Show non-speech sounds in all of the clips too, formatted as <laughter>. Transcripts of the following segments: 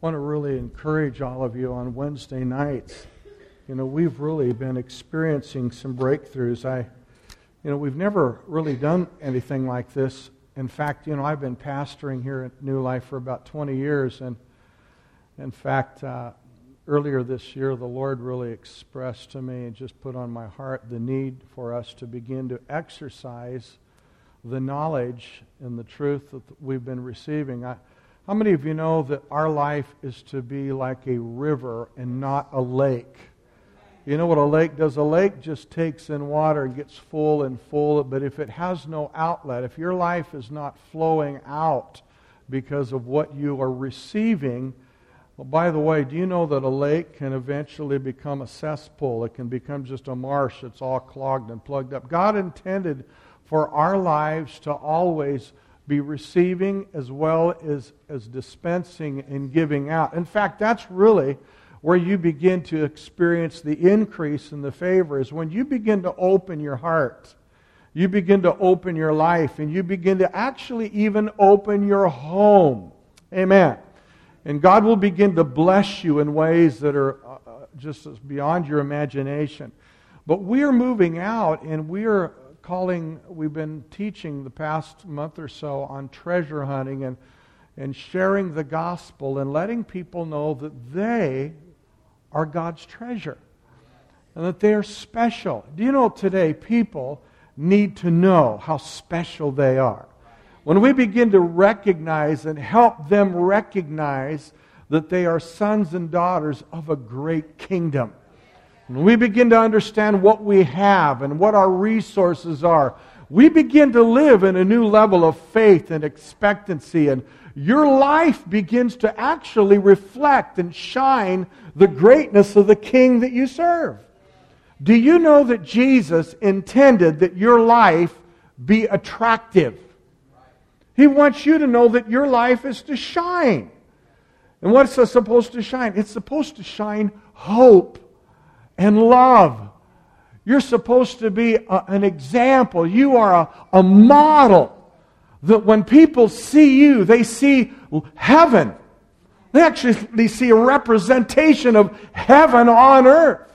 want to really encourage all of you on Wednesday nights. You know, we've really been experiencing some breakthroughs. I, you know, we've never really done anything like this. In fact, you know, I've been pastoring here at New Life for about 20 years, and in fact, uh, earlier this year, the Lord really expressed to me and just put on my heart the need for us to begin to exercise the knowledge and the truth that we've been receiving. I, how many of you know that our life is to be like a river and not a lake? You know what a lake does? A lake just takes in water and gets full and full, but if it has no outlet, if your life is not flowing out because of what you are receiving, well, by the way, do you know that a lake can eventually become a cesspool? It can become just a marsh that's all clogged and plugged up. God intended for our lives to always be receiving as well as, as dispensing and giving out. In fact, that's really where you begin to experience the increase in the favor is when you begin to open your heart. You begin to open your life and you begin to actually even open your home. Amen. And God will begin to bless you in ways that are uh, uh just beyond your imagination. But we're moving out and we're calling, we've been teaching the past month or so on treasure hunting and, and sharing the gospel and letting people know that they are God's treasure and that they are special. Do you know today people need to know how special they are? When we begin to recognize and help them recognize that they are sons and daughters of a great kingdom when we begin to understand what we have and what our resources are, we begin to live in a new level of faith and expectancy, and your life begins to actually reflect and shine the greatness of the King that you serve. Do you know that Jesus intended that your life be attractive? He wants you to know that your life is to shine. And what's it supposed to shine? It's supposed to shine hope and love. You're supposed to be a, an example. You are a, a model that when people see you, they see heaven. They actually see a representation of heaven on earth.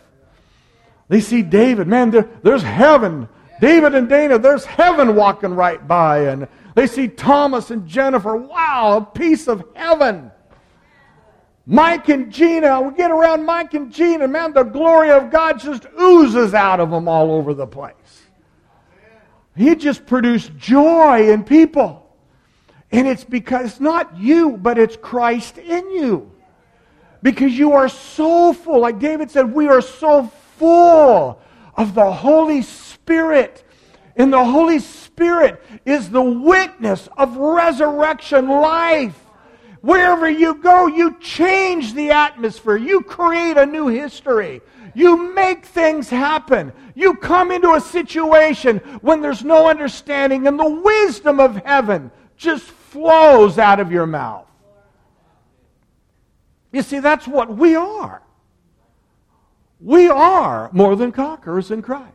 They see David. Man, there, there's heaven. David and Dana, there's heaven walking right by. And they see Thomas and Jennifer. Wow, a piece of heaven. Mike and Gina, we get around Mike and Gina, man, the glory of God just oozes out of them all over the place. He just produced joy in people. And it's because not you, but it's Christ in you. Because you are so full. Like David said, we are so full of the Holy Spirit. And the Holy Spirit is the witness of resurrection life. Wherever you go, you change the atmosphere. You create a new history. You make things happen. You come into a situation when there's no understanding, and the wisdom of heaven just flows out of your mouth. You see, that's what we are. We are more than conquerors in Christ.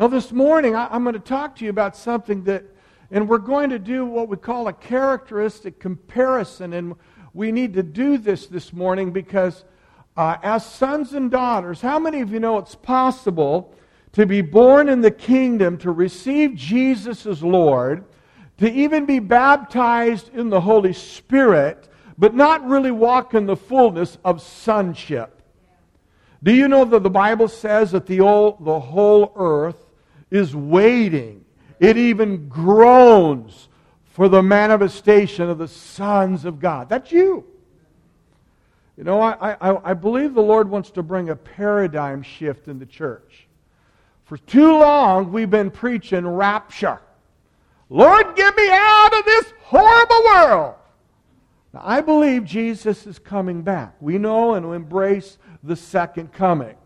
Now, this morning, I'm going to talk to you about something that and we're going to do what we call a characteristic comparison. And we need to do this this morning because, uh, as sons and daughters, how many of you know it's possible to be born in the kingdom, to receive Jesus as Lord, to even be baptized in the Holy Spirit, but not really walk in the fullness of sonship? Do you know that the Bible says that the whole, the whole earth is waiting it even groans for the manifestation of the sons of God. That's you. You know, I, I, I believe the Lord wants to bring a paradigm shift in the church. For too long, we've been preaching rapture. Lord, get me out of this horrible world. Now, I believe Jesus is coming back. We know and embrace the second coming.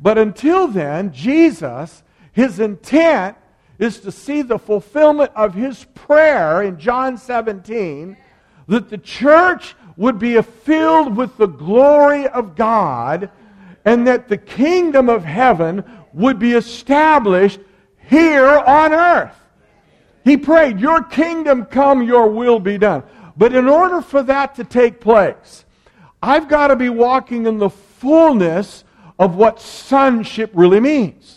But until then, Jesus, his intent is to see the fulfillment of his prayer in John 17 that the church would be filled with the glory of God and that the kingdom of heaven would be established here on earth. He prayed, Your kingdom come, your will be done. But in order for that to take place, I've got to be walking in the fullness of what sonship really means.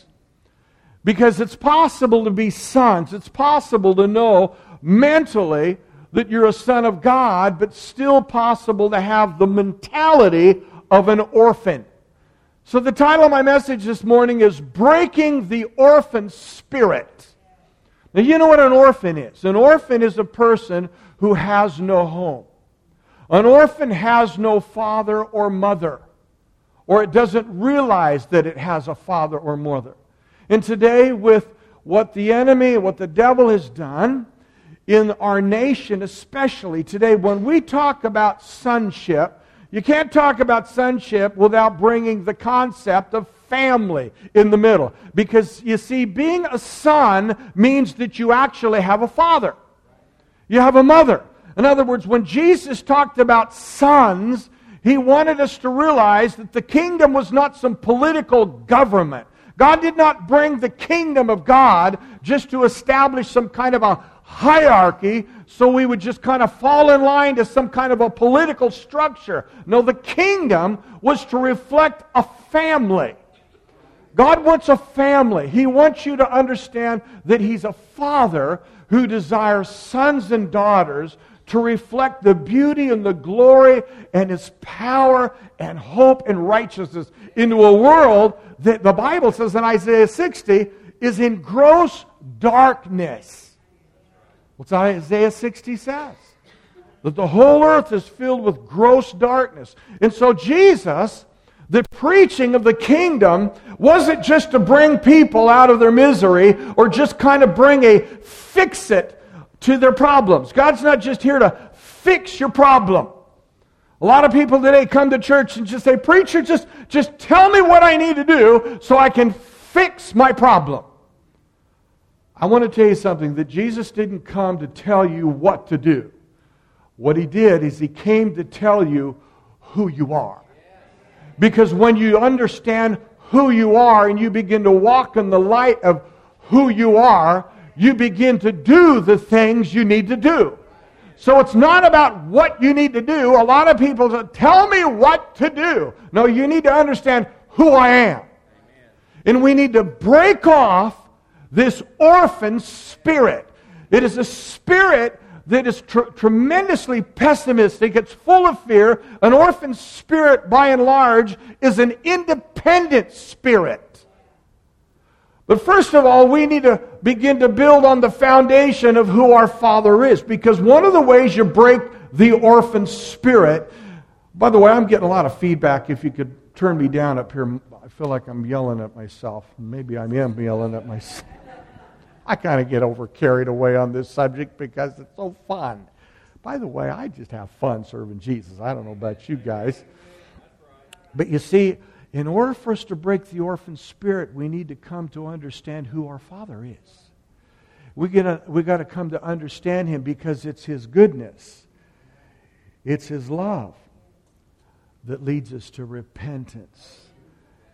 Because it's possible to be sons. It's possible to know mentally that you're a son of God, but still possible to have the mentality of an orphan. So, the title of my message this morning is Breaking the Orphan Spirit. Now, you know what an orphan is? An orphan is a person who has no home. An orphan has no father or mother, or it doesn't realize that it has a father or mother. And today, with what the enemy, and what the devil has done in our nation, especially today, when we talk about sonship, you can't talk about sonship without bringing the concept of family in the middle. Because you see, being a son means that you actually have a father, you have a mother. In other words, when Jesus talked about sons, he wanted us to realize that the kingdom was not some political government. God did not bring the kingdom of God just to establish some kind of a hierarchy so we would just kind of fall in line to some kind of a political structure. No, the kingdom was to reflect a family. God wants a family. He wants you to understand that He's a father who desires sons and daughters to reflect the beauty and the glory and His power and hope and righteousness into a world that the Bible says in Isaiah 60 is in gross darkness. What's Isaiah 60 says? That the whole earth is filled with gross darkness. And so Jesus, the preaching of the kingdom, wasn't just to bring people out of their misery or just kind of bring a fix it to their problems. God's not just here to fix your problem. A lot of people today come to church and just say, Preacher, just, just tell me what I need to do so I can fix my problem. I want to tell you something that Jesus didn't come to tell you what to do. What he did is he came to tell you who you are. Because when you understand who you are and you begin to walk in the light of who you are, you begin to do the things you need to do. So it's not about what you need to do. A lot of people say, tell me what to do. No, you need to understand who I am. And we need to break off this orphan spirit. It is a spirit that is tr- tremendously pessimistic. It's full of fear. An orphan spirit, by and large, is an independent spirit. But first of all, we need to begin to build on the foundation of who our Father is. Because one of the ways you break the orphan spirit, by the way, I'm getting a lot of feedback. If you could turn me down up here, I feel like I'm yelling at myself. Maybe I am yelling at myself. I kind of get over carried away on this subject because it's so fun. By the way, I just have fun serving Jesus. I don't know about you guys. But you see, in order for us to break the orphan spirit, we need to come to understand who our Father is. We gotta, we got to come to understand Him because it's His goodness, it's His love that leads us to repentance.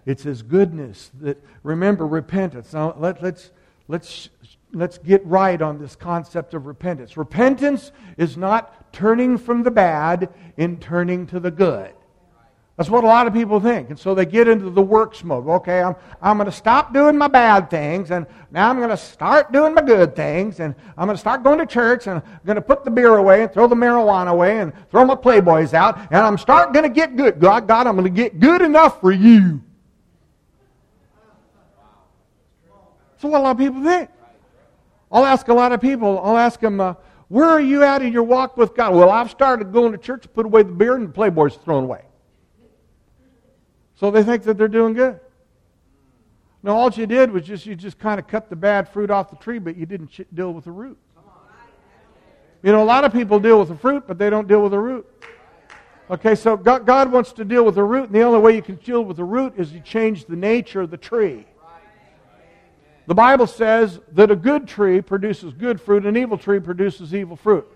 It's His goodness that, remember, repentance. Now, let, let's, let's, let's get right on this concept of repentance. Repentance is not turning from the bad in turning to the good. That's what a lot of people think. And so they get into the works mode. Okay, I'm, I'm going to stop doing my bad things, and now I'm going to start doing my good things, and I'm going to start going to church, and I'm going to put the beer away, and throw the marijuana away, and throw my Playboys out, and I'm start going to get good. God, God, I'm going to get good enough for you. That's what a lot of people think. I'll ask a lot of people, I'll ask them, uh, where are you at in your walk with God? Well, I've started going to church put away the beer, and the Playboys thrown away. So they think that they're doing good. No, all you did was just you just kind of cut the bad fruit off the tree, but you didn't deal with the root. You know, a lot of people deal with the fruit, but they don't deal with the root. Okay, so God, God wants to deal with the root, and the only way you can deal with the root is you change the nature of the tree. The Bible says that a good tree produces good fruit, an evil tree produces evil fruit.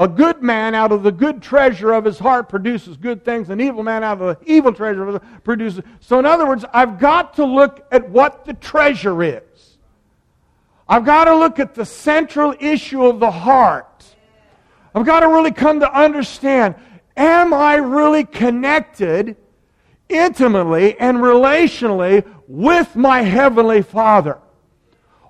A good man out of the good treasure of his heart produces good things. An evil man out of the evil treasure of his produces. So, in other words, I've got to look at what the treasure is. I've got to look at the central issue of the heart. I've got to really come to understand am I really connected intimately and relationally with my Heavenly Father?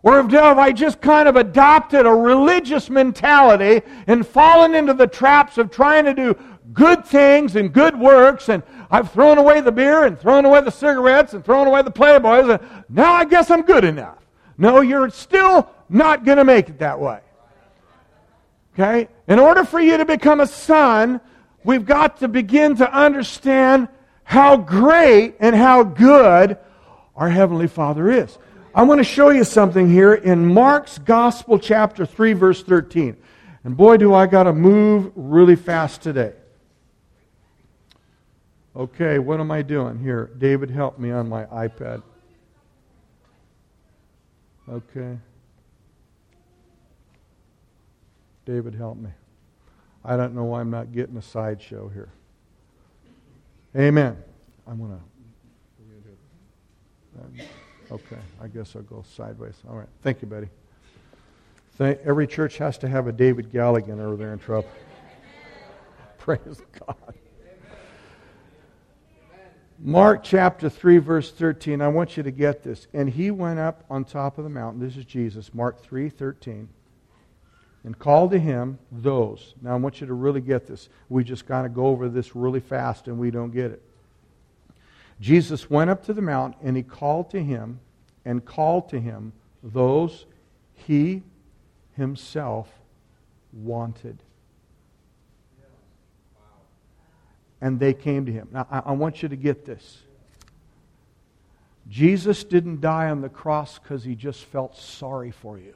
Or have I just kind of adopted a religious mentality and fallen into the traps of trying to do good things and good works, and I've thrown away the beer and thrown away the cigarettes and thrown away the Playboys, and now I guess I'm good enough. No, you're still not going to make it that way. Okay? In order for you to become a son, we've got to begin to understand how great and how good our Heavenly Father is. I want to show you something here in Mark's Gospel, chapter 3, verse 13. And boy, do I got to move really fast today. Okay, what am I doing here? David, help me on my iPad. Okay. David, help me. I don't know why I'm not getting a sideshow here. Amen. I'm going to. Okay, I guess I'll go sideways. All right. Thank you, Betty. Thank, every church has to have a David Galligan over there in trouble. <laughs> Praise God. Mark chapter 3, verse 13. I want you to get this. And he went up on top of the mountain. This is Jesus, Mark 3, 13. And called to him those. Now I want you to really get this. We just kind of go over this really fast and we don't get it. Jesus went up to the mountain and he called to him and called to him those he himself wanted. And they came to him. Now, I, I want you to get this. Jesus didn't die on the cross because he just felt sorry for you.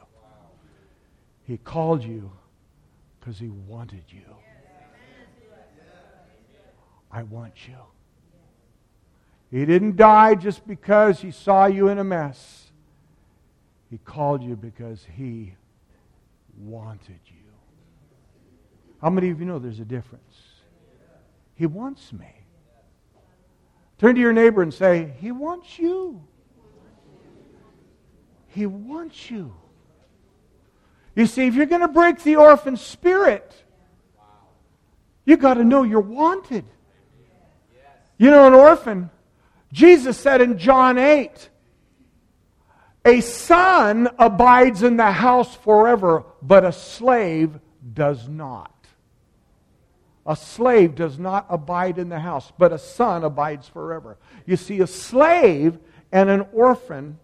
He called you because he wanted you. I want you. He didn't die just because he saw you in a mess. He called you because he wanted you. How many of you know there's a difference? He wants me. Turn to your neighbor and say, He wants you. He wants you. You see, if you're going to break the orphan spirit, you got to know you're wanted. You know, an orphan Jesus said in John 8, a son abides in the house forever, but a slave does not. A slave does not abide in the house, but a son abides forever. You see, a slave and an orphan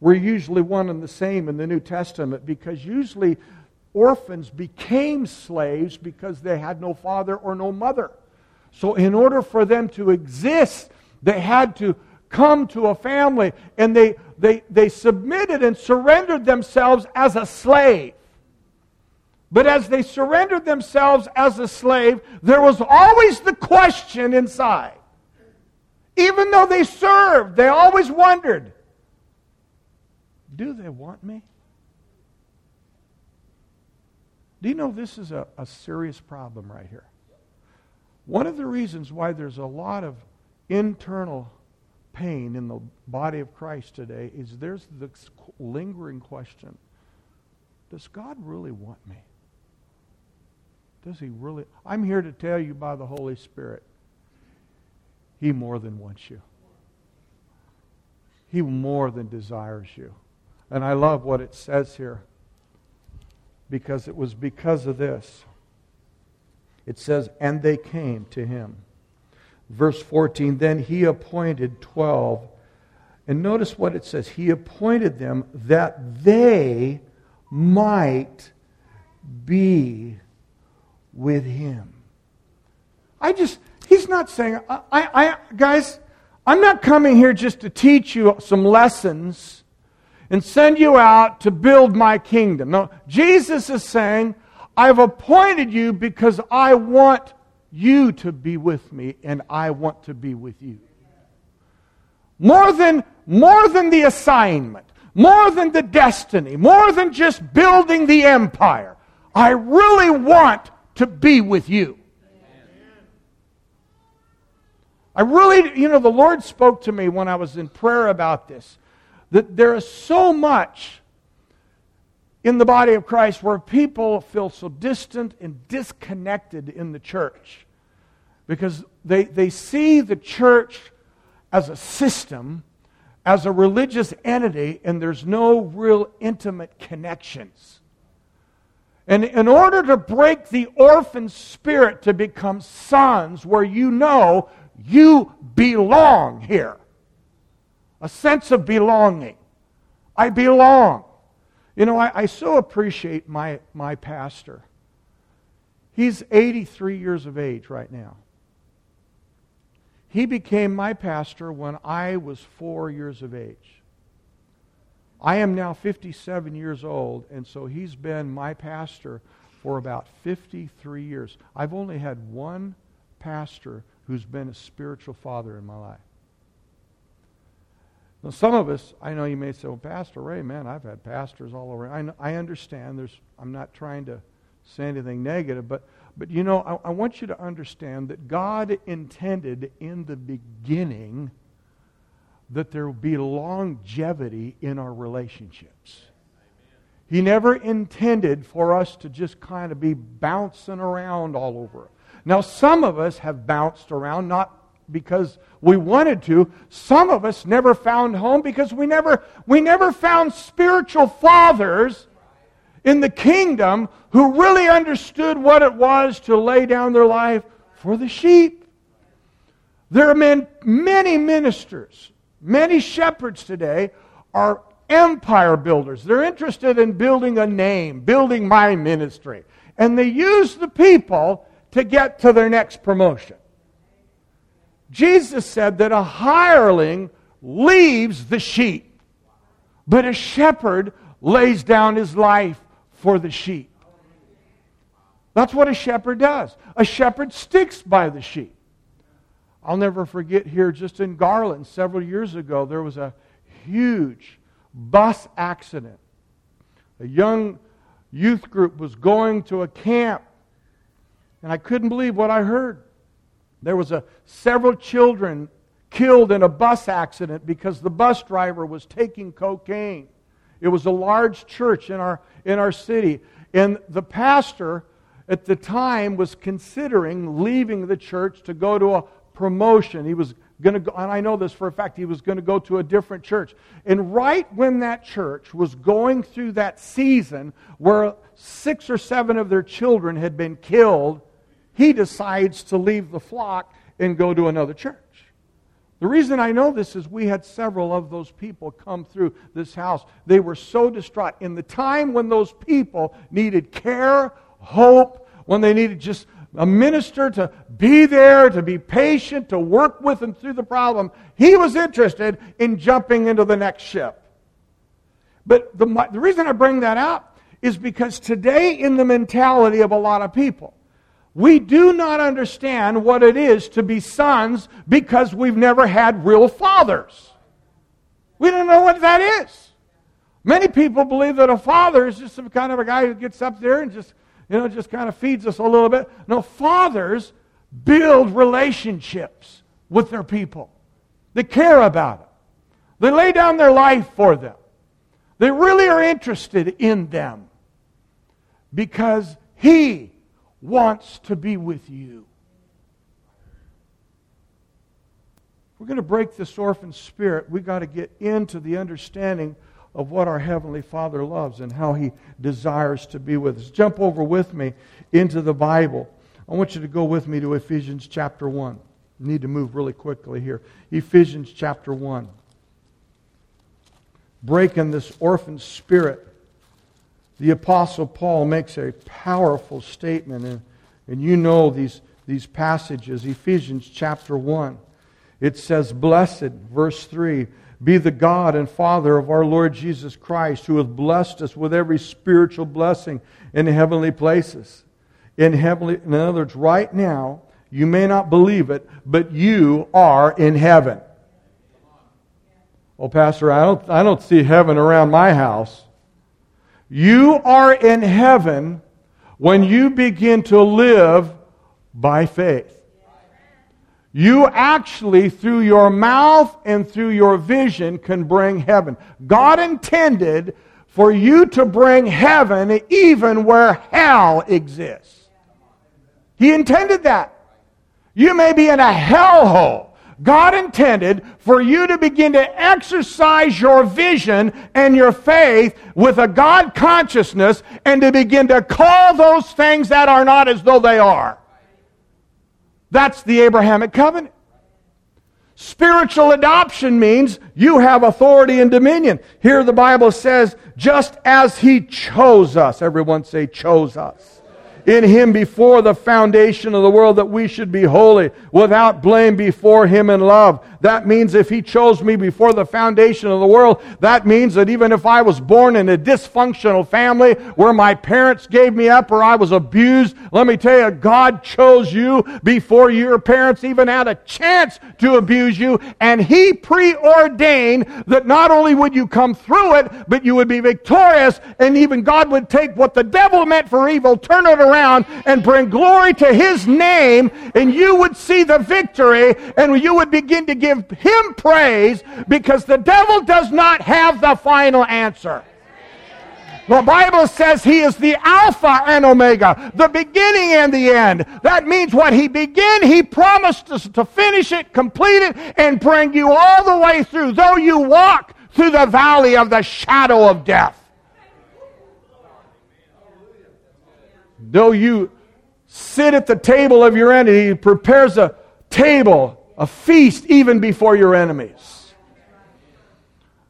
were usually one and the same in the New Testament because usually orphans became slaves because they had no father or no mother. So, in order for them to exist, they had to come to a family and they, they, they submitted and surrendered themselves as a slave. But as they surrendered themselves as a slave, there was always the question inside. Even though they served, they always wondered do they want me? Do you know this is a, a serious problem right here? One of the reasons why there's a lot of internal pain in the body of Christ today is there's this lingering question Does God really want me? Does He really? I'm here to tell you by the Holy Spirit, He more than wants you. He more than desires you. And I love what it says here because it was because of this. It says, and they came to him. Verse 14, then he appointed 12. And notice what it says. He appointed them that they might be with him. I just, he's not saying, I, I, guys, I'm not coming here just to teach you some lessons and send you out to build my kingdom. No, Jesus is saying, I've appointed you because I want you to be with me, and I want to be with you. More than, more than the assignment, more than the destiny, more than just building the empire. I really want to be with you. I really, you know, the Lord spoke to me when I was in prayer about this that there is so much in the body of Christ where people feel so distant and disconnected in the church because they, they see the church as a system, as a religious entity, and there's no real intimate connections. And in order to break the orphan spirit to become sons, where you know you belong here, a sense of belonging. I belong. You know, I, I so appreciate my, my pastor. He's 83 years of age right now. He became my pastor when I was four years of age. I am now 57 years old, and so he's been my pastor for about 53 years. I've only had one pastor who's been a spiritual father in my life. Now, some of us, I know you may say, well, Pastor Ray, man, I've had pastors all over. I, I understand. There's, I'm not trying to say anything negative, but, but you know, I, I want you to understand that God intended in the beginning that there be longevity in our relationships. He never intended for us to just kind of be bouncing around all over. Now, some of us have bounced around, not because we wanted to. Some of us never found home because we never, we never found spiritual fathers in the kingdom who really understood what it was to lay down their life for the sheep. There are many ministers, many shepherds today are empire builders. They're interested in building a name, building my ministry. And they use the people to get to their next promotion. Jesus said that a hireling leaves the sheep, but a shepherd lays down his life for the sheep. That's what a shepherd does. A shepherd sticks by the sheep. I'll never forget here, just in Garland, several years ago, there was a huge bus accident. A young youth group was going to a camp, and I couldn't believe what I heard. There was a, several children killed in a bus accident because the bus driver was taking cocaine. It was a large church in our, in our city. And the pastor at the time was considering leaving the church to go to a promotion. He was going to go, and I know this for a fact, he was going to go to a different church. And right when that church was going through that season where six or seven of their children had been killed, he decides to leave the flock and go to another church. The reason I know this is we had several of those people come through this house. They were so distraught. In the time when those people needed care, hope, when they needed just a minister to be there, to be patient, to work with them through the problem, he was interested in jumping into the next ship. But the, the reason I bring that up is because today, in the mentality of a lot of people, we do not understand what it is to be sons because we've never had real fathers. We don't know what that is. Many people believe that a father is just some kind of a guy who gets up there and just, you know, just kind of feeds us a little bit. No, fathers build relationships with their people. They care about them. They lay down their life for them. They really are interested in them because he wants to be with you. we're going to break this orphan spirit, we've got to get into the understanding of what our Heavenly Father loves and how He desires to be with us. Jump over with me into the Bible. I want you to go with me to Ephesians chapter 1. I need to move really quickly here. Ephesians chapter 1. Breaking this orphan spirit the Apostle Paul makes a powerful statement, and, and you know these, these passages. Ephesians chapter 1. It says, Blessed, verse 3, be the God and Father of our Lord Jesus Christ, who hath blessed us with every spiritual blessing in heavenly places. In heavenly, in other words, right now, you may not believe it, but you are in heaven. Well, Pastor, I don't, I don't see heaven around my house. You are in heaven when you begin to live by faith. You actually, through your mouth and through your vision, can bring heaven. God intended for you to bring heaven even where hell exists. He intended that. You may be in a hellhole. God intended for you to begin to exercise your vision and your faith with a God consciousness and to begin to call those things that are not as though they are. That's the Abrahamic covenant. Spiritual adoption means you have authority and dominion. Here the Bible says, just as He chose us. Everyone say, chose us in him before the foundation of the world that we should be holy, without blame before him in love. That means if he chose me before the foundation of the world, that means that even if I was born in a dysfunctional family where my parents gave me up or I was abused, let me tell you, God chose you before your parents even had a chance to abuse you, and he preordained that not only would you come through it, but you would be victorious, and even God would take what the devil meant for evil, turn it around around and bring glory to His name, and you would see the victory, and you would begin to give Him praise because the devil does not have the final answer. The Bible says he is the Alpha and Omega, the beginning and the end. That means what he began, he promised us to finish it, complete it, and bring you all the way through, though you walk through the valley of the shadow of death. Though you sit at the table of your enemy, he prepares a table, a feast, even before your enemies.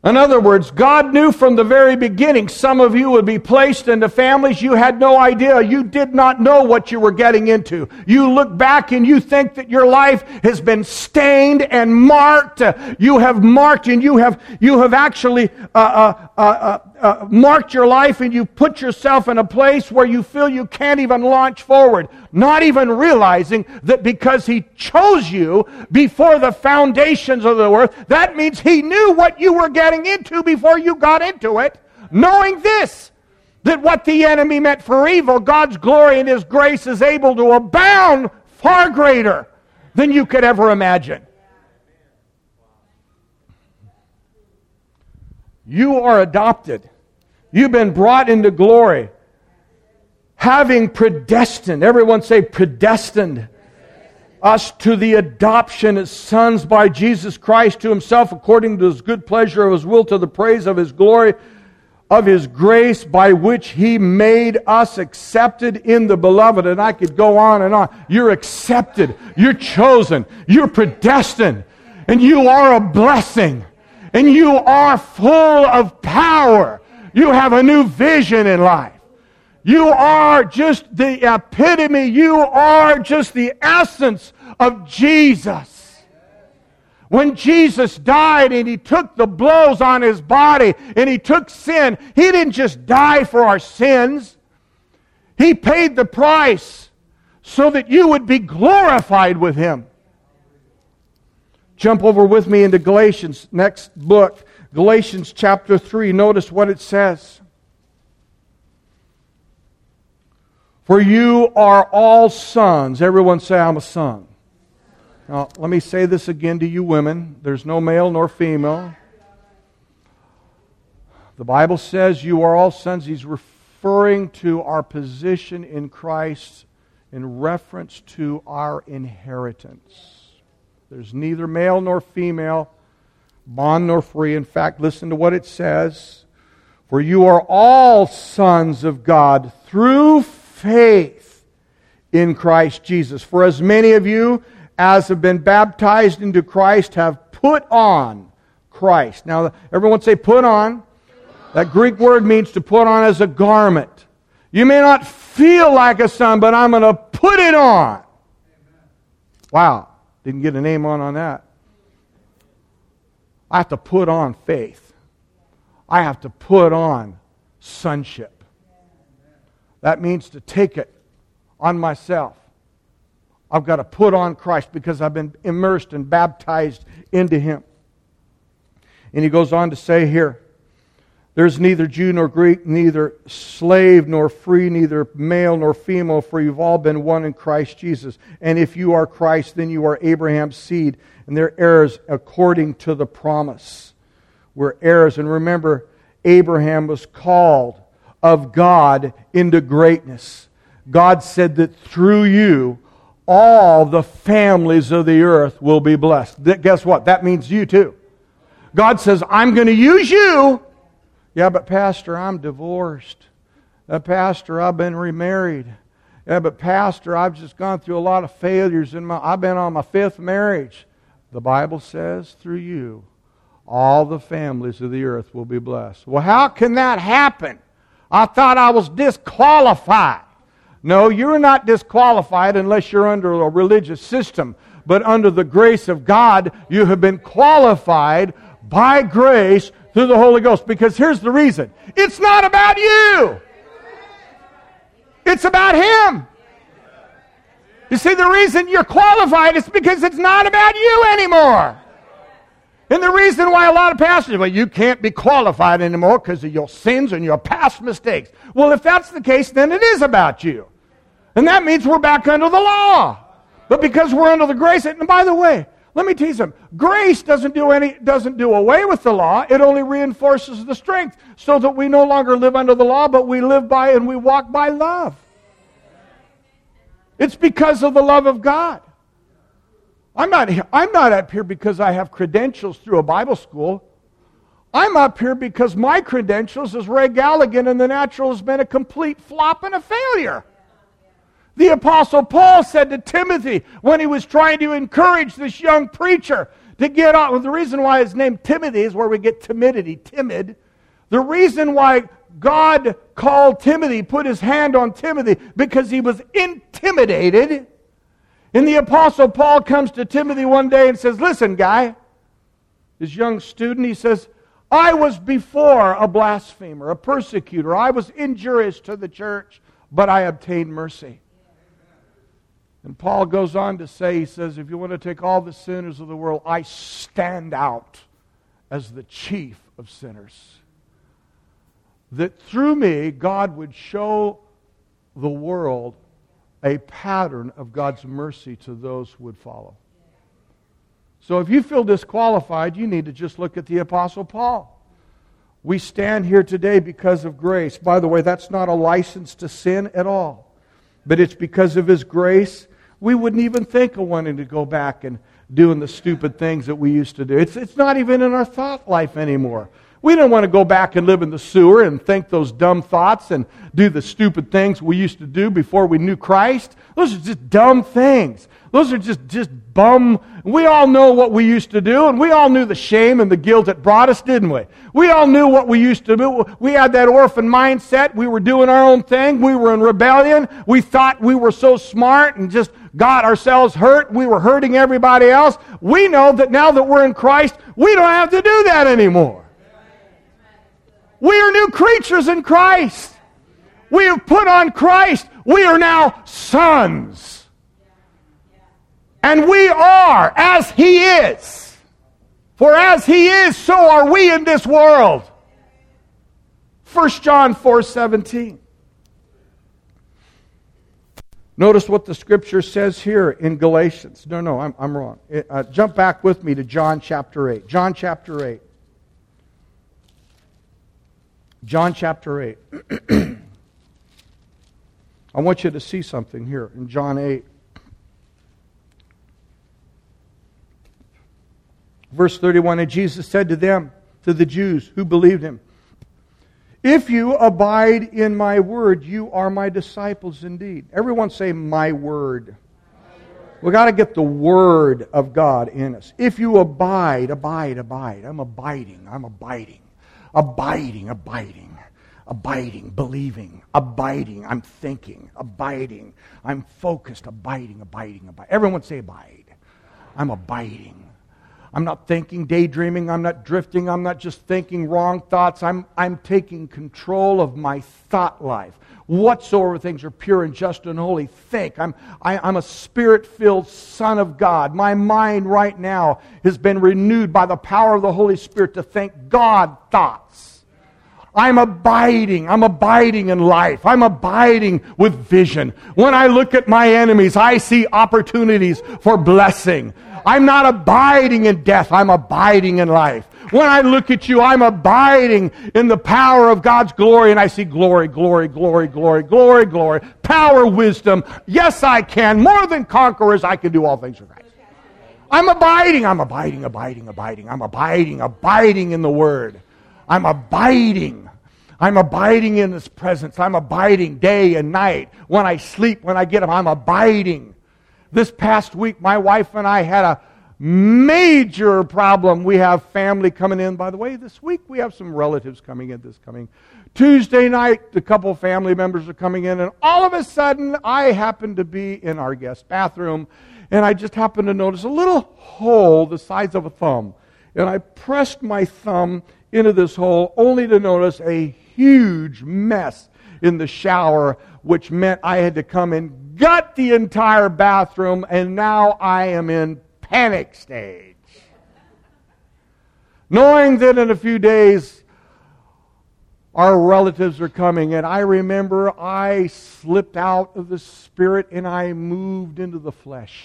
In other words, God knew from the very beginning some of you would be placed into families you had no idea. You did not know what you were getting into. You look back and you think that your life has been stained and marked. You have marked and you have, you have actually uh, uh, uh, uh uh, marked your life and you put yourself in a place where you feel you can't even launch forward, not even realizing that because He chose you before the foundations of the earth, that means He knew what you were getting into before you got into it, knowing this. That what the enemy meant for evil, God's glory and His grace is able to abound far greater than you could ever imagine. You are adopted. You've been brought into glory. Having predestined, everyone say predestined, us to the adoption as sons by Jesus Christ to himself according to his good pleasure of his will to the praise of his glory of his grace by which he made us accepted in the beloved. And I could go on and on. You're accepted. You're chosen. You're predestined. And you are a blessing and you are full of power. You have a new vision in life. You are just the epitome. You are just the essence of Jesus. When Jesus died and he took the blows on his body and he took sin, he didn't just die for our sins. He paid the price so that you would be glorified with him. Jump over with me into Galatians, next book, Galatians chapter 3. Notice what it says. For you are all sons. Everyone say, I'm a son. Now, let me say this again to you women. There's no male nor female. The Bible says you are all sons. He's referring to our position in Christ in reference to our inheritance. There's neither male nor female, bond nor free. In fact, listen to what it says. For you are all sons of God through faith in Christ Jesus. For as many of you as have been baptized into Christ have put on Christ. Now, everyone say put on. That Greek word means to put on as a garment. You may not feel like a son, but I'm going to put it on. Wow. Didn't get a name on on that. I have to put on faith. I have to put on sonship. That means to take it on myself. I've got to put on Christ because I've been immersed and baptized into Him. And he goes on to say here, there's neither Jew nor Greek, neither slave nor free, neither male nor female, for you've all been one in Christ Jesus. And if you are Christ, then you are Abraham's seed, and they're heirs according to the promise. We're heirs. And remember, Abraham was called of God into greatness. God said that through you, all the families of the earth will be blessed. Guess what? That means you too. God says, I'm going to use you. Yeah, but Pastor, I'm divorced. Uh, Pastor, I've been remarried. Yeah, but Pastor, I've just gone through a lot of failures in my I've been on my fifth marriage. The Bible says through you all the families of the earth will be blessed. Well, how can that happen? I thought I was disqualified. No, you're not disqualified unless you're under a religious system. But under the grace of God, you have been qualified by grace through the Holy Ghost. Because here's the reason it's not about you, it's about Him. You see, the reason you're qualified is because it's not about you anymore. And the reason why a lot of pastors, well, you can't be qualified anymore because of your sins and your past mistakes. Well, if that's the case, then it is about you. And that means we're back under the law. But because we're under the grace, and by the way, let me tease them. Grace doesn't do any doesn't do away with the law. It only reinforces the strength so that we no longer live under the law, but we live by and we walk by love. It's because of the love of God. I'm not, I'm not up here because I have credentials through a Bible school. I'm up here because my credentials as Ray Galligan in the natural has been a complete flop and a failure. The Apostle Paul said to Timothy when he was trying to encourage this young preacher to get on. Well, the reason why his name Timothy is where we get timidity, timid. The reason why God called Timothy, put his hand on Timothy, because he was intimidated and the Apostle Paul comes to Timothy one day and says, Listen, guy, this young student, he says, I was before a blasphemer, a persecutor. I was injurious to the church, but I obtained mercy. And Paul goes on to say, he says, if you want to take all the sinners of the world, I stand out as the chief of sinners. That through me, God would show the world a pattern of God's mercy to those who would follow. So if you feel disqualified, you need to just look at the Apostle Paul. We stand here today because of grace. By the way, that's not a license to sin at all, but it's because of His grace. We wouldn't even think of wanting to go back and doing the stupid things that we used to do. It's, it's not even in our thought life anymore. We don't want to go back and live in the sewer and think those dumb thoughts and do the stupid things we used to do before we knew Christ. Those are just dumb things. Those are just, just bum. We all know what we used to do, and we all knew the shame and the guilt that brought us, didn't we? We all knew what we used to do. We had that orphan mindset. We were doing our own thing. We were in rebellion. We thought we were so smart and just got ourselves hurt. We were hurting everybody else. We know that now that we're in Christ, we don't have to do that anymore. We are new creatures in Christ. We have put on Christ. We are now sons. And we are as He is. For as He is, so are we in this world. 1 John 4 17. Notice what the scripture says here in Galatians. No, no, I'm, I'm wrong. Uh, jump back with me to John chapter 8. John chapter 8. John chapter 8. <clears throat> I want you to see something here in John 8. Verse 31 And Jesus said to them, to the Jews who believed him, If you abide in my word, you are my disciples indeed. Everyone say, My word. We've got to get the Word of God in us. If you abide, abide, abide. I'm abiding. I'm abiding. Abiding, abiding, abiding, believing, abiding. I'm thinking, abiding. I'm focused, abiding, abiding, abiding. Everyone say abide. I'm abiding. I'm not thinking, daydreaming. I'm not drifting. I'm not just thinking wrong thoughts. I'm, I'm taking control of my thought life. Whatsoever things are pure and just and holy, think. I'm, I, am i am a spirit filled Son of God. My mind right now has been renewed by the power of the Holy Spirit to think God thoughts. I'm abiding. I'm abiding in life. I'm abiding with vision. When I look at my enemies, I see opportunities for blessing. I'm not abiding in death. I'm abiding in life. When I look at you, I'm abiding in the power of God's glory and I see glory, glory, glory, glory, glory, glory, power, wisdom. Yes, I can. More than conquerors, I can do all things Christ. I'm abiding. I'm abiding, abiding, abiding. I'm abiding, abiding in the Word. I'm abiding. I'm abiding in His presence. I'm abiding day and night. When I sleep, when I get up, I'm abiding. This past week, my wife and I had a major problem. We have family coming in. By the way, this week we have some relatives coming in this coming Tuesday night. A couple family members are coming in, and all of a sudden, I happen to be in our guest bathroom, and I just happened to notice a little hole the size of a thumb. And I pressed my thumb into this hole only to notice a huge mess in the shower, which meant I had to come and gut the entire bathroom, and now I am in panic stage. Knowing that in a few days our relatives are coming, and I remember I slipped out of the spirit and I moved into the flesh.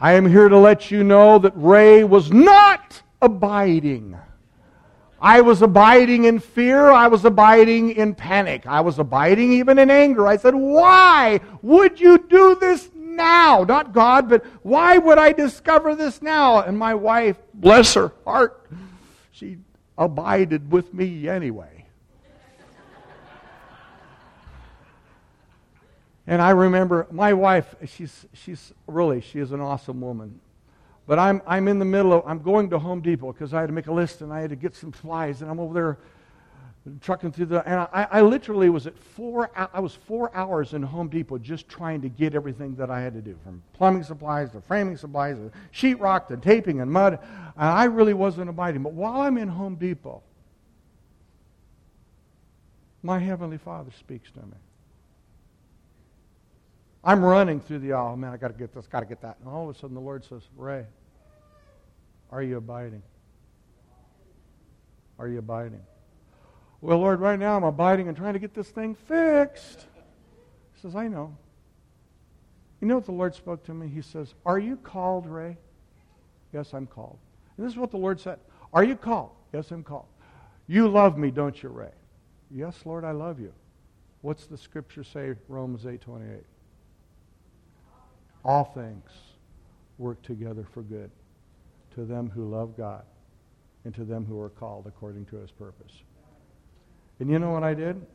I am here to let you know that Ray was not abiding. I was abiding in fear. I was abiding in panic. I was abiding even in anger. I said, Why would you do this now? Not God, but why would I discover this now? And my wife, bless her heart, she abided with me anyway. and I remember my wife, she's, she's really, she is an awesome woman. But I'm, I'm in the middle of, I'm going to Home Depot because I had to make a list and I had to get some supplies and I'm over there trucking through the, and I, I literally was at four, I was four hours in Home Depot just trying to get everything that I had to do, from plumbing supplies to framing supplies to sheetrock to taping and mud. And I really wasn't abiding. But while I'm in Home Depot, my Heavenly Father speaks to me. I'm running through the aisle. Man, I got to get this, got to get that. And all of a sudden the Lord says, Ray, are you abiding? Are you abiding? Well, Lord, right now I'm abiding and trying to get this thing fixed. He says, I know. You know what the Lord spoke to me? He says, Are you called, Ray? Yes, I'm called. And this is what the Lord said. Are you called? Yes, I'm called. You love me, don't you, Ray? Yes, Lord, I love you. What's the scripture say, Romans 8:28? All things work together for good to them who love God and to them who are called according to his purpose. And you know what I did?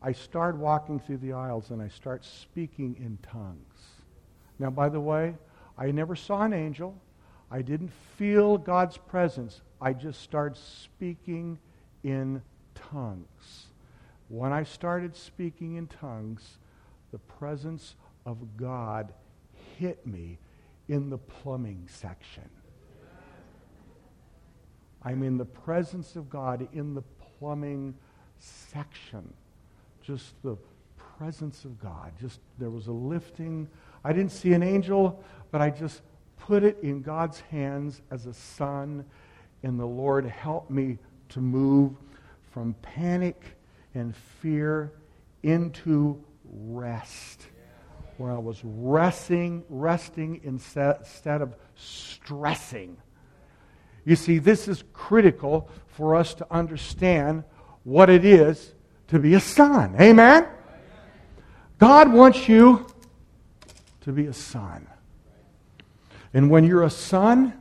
I start walking through the aisles and I start speaking in tongues. Now, by the way, I never saw an angel. I didn't feel God's presence. I just started speaking in tongues. When I started speaking in tongues, the presence of God hit me in the plumbing section. I'm in the presence of God in the plumbing section. Just the presence of God. Just there was a lifting. I didn't see an angel, but I just put it in God's hands as a son, and the Lord helped me to move from panic and fear into rest. Where I was resting, resting instead of stressing. You see, this is critical for us to understand what it is to be a son. Amen? God wants you to be a son. And when you're a son,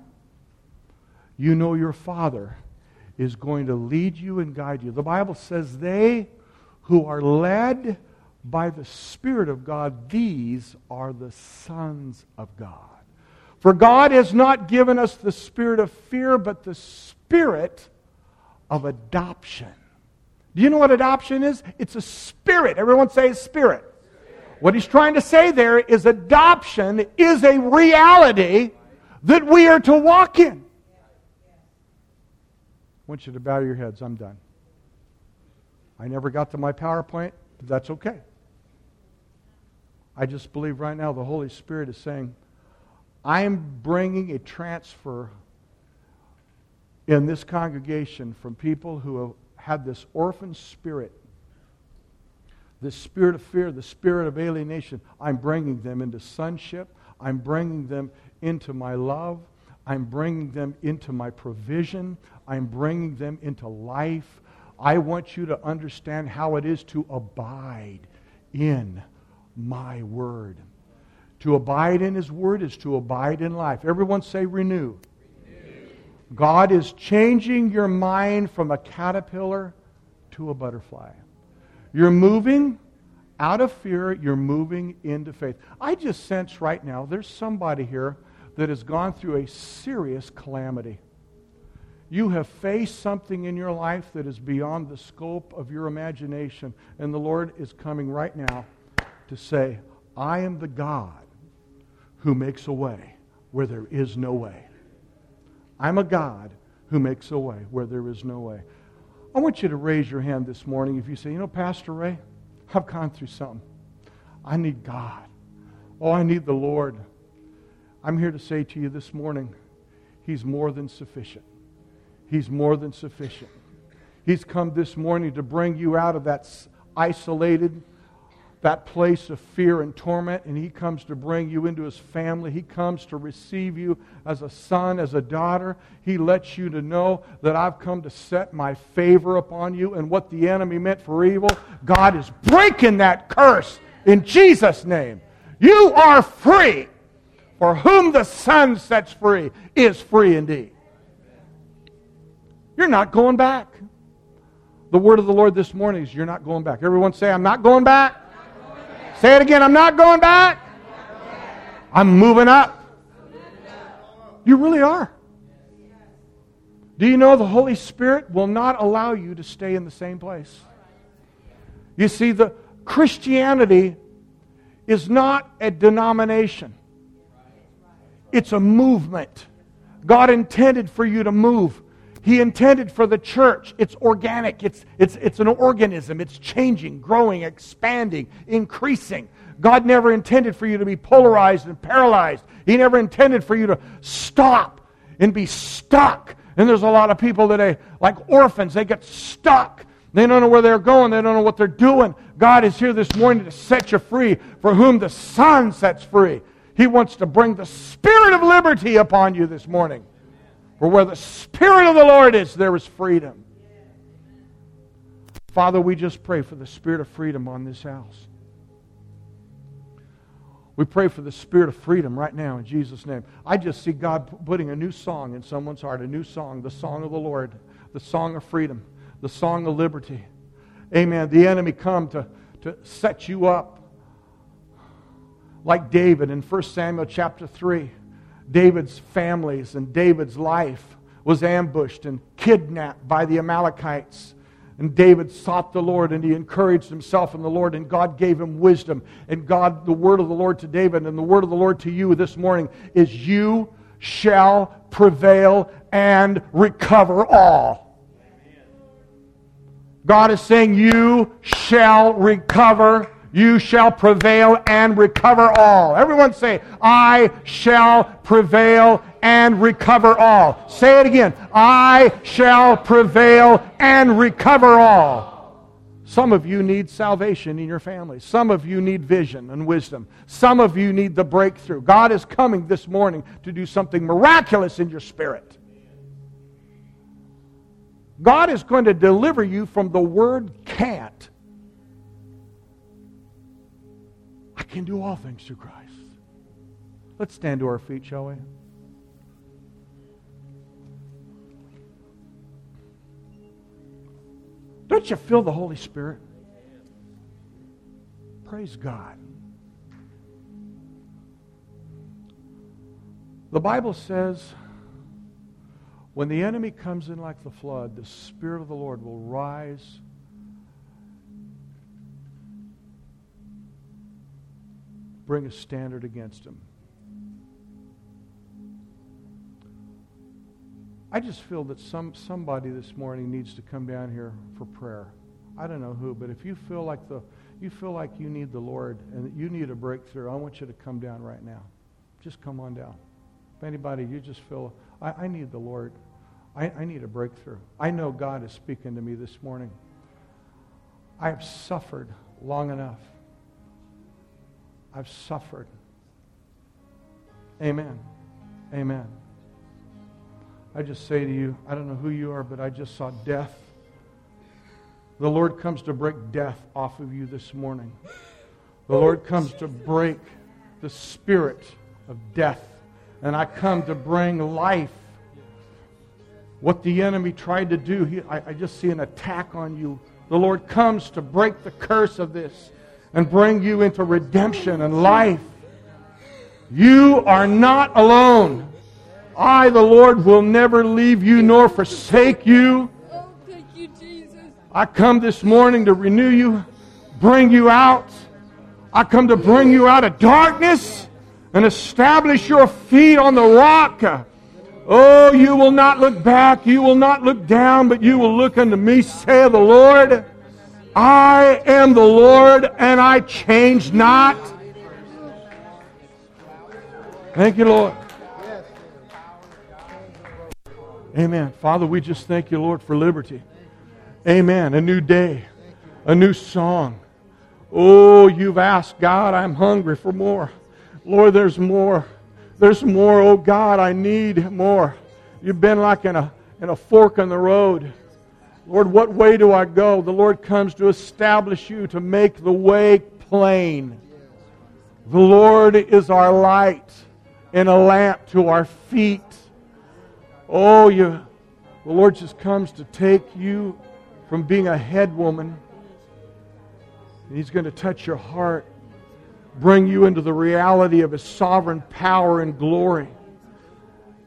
you know your father is going to lead you and guide you. The Bible says, They who are led by the Spirit of God, these are the sons of God. For God has not given us the spirit of fear, but the spirit of adoption do you know what adoption is? It's a spirit. Everyone say spirit. What he's trying to say there is adoption is a reality that we are to walk in. I want you to bow your heads. I'm done. I never got to my PowerPoint, but that's okay. I just believe right now the Holy Spirit is saying, I am bringing a transfer in this congregation from people who have had this orphan spirit, this spirit of fear, the spirit of alienation, I'm bringing them into sonship. I'm bringing them into my love. I'm bringing them into my provision. I'm bringing them into life. I want you to understand how it is to abide in my word. To abide in his word is to abide in life. Everyone say renew. renew. God is changing your mind from a caterpillar to a butterfly. You're moving out of fear, you're moving into faith. I just sense right now there's somebody here that has gone through a serious calamity. You have faced something in your life that is beyond the scope of your imagination, and the Lord is coming right now to say, I am the God who makes a way where there is no way. I'm a God who makes a way where there is no way. I want you to raise your hand this morning if you say, You know, Pastor Ray, I've gone through something. I need God. Oh, I need the Lord. I'm here to say to you this morning, He's more than sufficient. He's more than sufficient. He's come this morning to bring you out of that isolated, that place of fear and torment, and He comes to bring you into His family. He comes to receive you as a son, as a daughter. He lets you to know that I've come to set my favor upon you, and what the enemy meant for evil, God is breaking that curse in Jesus' name. You are free. For whom the Son sets free is free indeed. You're not going back. The word of the Lord this morning is you're not going back. Everyone say, I'm not going back. Say it again. I'm not going back. I'm moving up. You really are. Do you know the Holy Spirit will not allow you to stay in the same place? You see, the Christianity is not a denomination. It's a movement. God intended for you to move. He intended for the church. It's organic, it's, it's, it's an organism. It's changing, growing, expanding, increasing. God never intended for you to be polarized and paralyzed. He never intended for you to stop and be stuck. And there's a lot of people today, like orphans, they get stuck. They don't know where they're going. They don't know what they're doing. God is here this morning to set you free. For whom the Son sets free. He wants to bring the spirit of liberty upon you this morning. For where the Spirit of the Lord is, there is freedom. Father, we just pray for the spirit of freedom on this house. We pray for the spirit of freedom right now in Jesus' name. I just see God putting a new song in someone's heart, a new song, the song of the Lord, the song of freedom, the song of liberty. Amen. The enemy come to, to set you up like David in 1 Samuel chapter 3. David's families and David's life was ambushed and kidnapped by the Amalekites. And David sought the Lord and he encouraged himself in the Lord, and God gave him wisdom. And God, the word of the Lord to David and the word of the Lord to you this morning is you shall prevail and recover all. God is saying, You shall recover you shall prevail and recover all. Everyone say, I shall prevail and recover all. Say it again. I shall prevail and recover all. Some of you need salvation in your family. Some of you need vision and wisdom. Some of you need the breakthrough. God is coming this morning to do something miraculous in your spirit. God is going to deliver you from the word can't can do all things through Christ. Let's stand to our feet, shall we? Don't you feel the Holy Spirit? Praise God. The Bible says when the enemy comes in like the flood, the Spirit of the Lord will rise bring a standard against him. I just feel that some somebody this morning needs to come down here for prayer. I don't know who, but if you feel like the you feel like you need the Lord and you need a breakthrough, I want you to come down right now. Just come on down. If anybody, you just feel I, I need the Lord. I, I need a breakthrough. I know God is speaking to me this morning. I have suffered long enough. I've suffered. Amen. Amen. I just say to you, I don't know who you are, but I just saw death. The Lord comes to break death off of you this morning. The Lord comes to break the spirit of death. And I come to bring life. What the enemy tried to do, he, I, I just see an attack on you. The Lord comes to break the curse of this and bring you into redemption and life. You are not alone. I, the Lord, will never leave you nor forsake you. Oh, thank you, Jesus. I come this morning to renew you, bring you out. I come to bring you out of darkness and establish your feet on the rock. Oh, you will not look back, you will not look down, but you will look unto me, saith the Lord. I am the Lord and I change not. Thank you, Lord. Amen. Father, we just thank you, Lord, for liberty. Amen. A new day, a new song. Oh, you've asked, God, I'm hungry for more. Lord, there's more. There's more. Oh, God, I need more. You've been like in a, in a fork in the road. Lord, what way do I go? The Lord comes to establish you, to make the way plain. The Lord is our light and a lamp to our feet. Oh, you, the Lord just comes to take you from being a head woman. And He's going to touch your heart, bring you into the reality of His sovereign power and glory.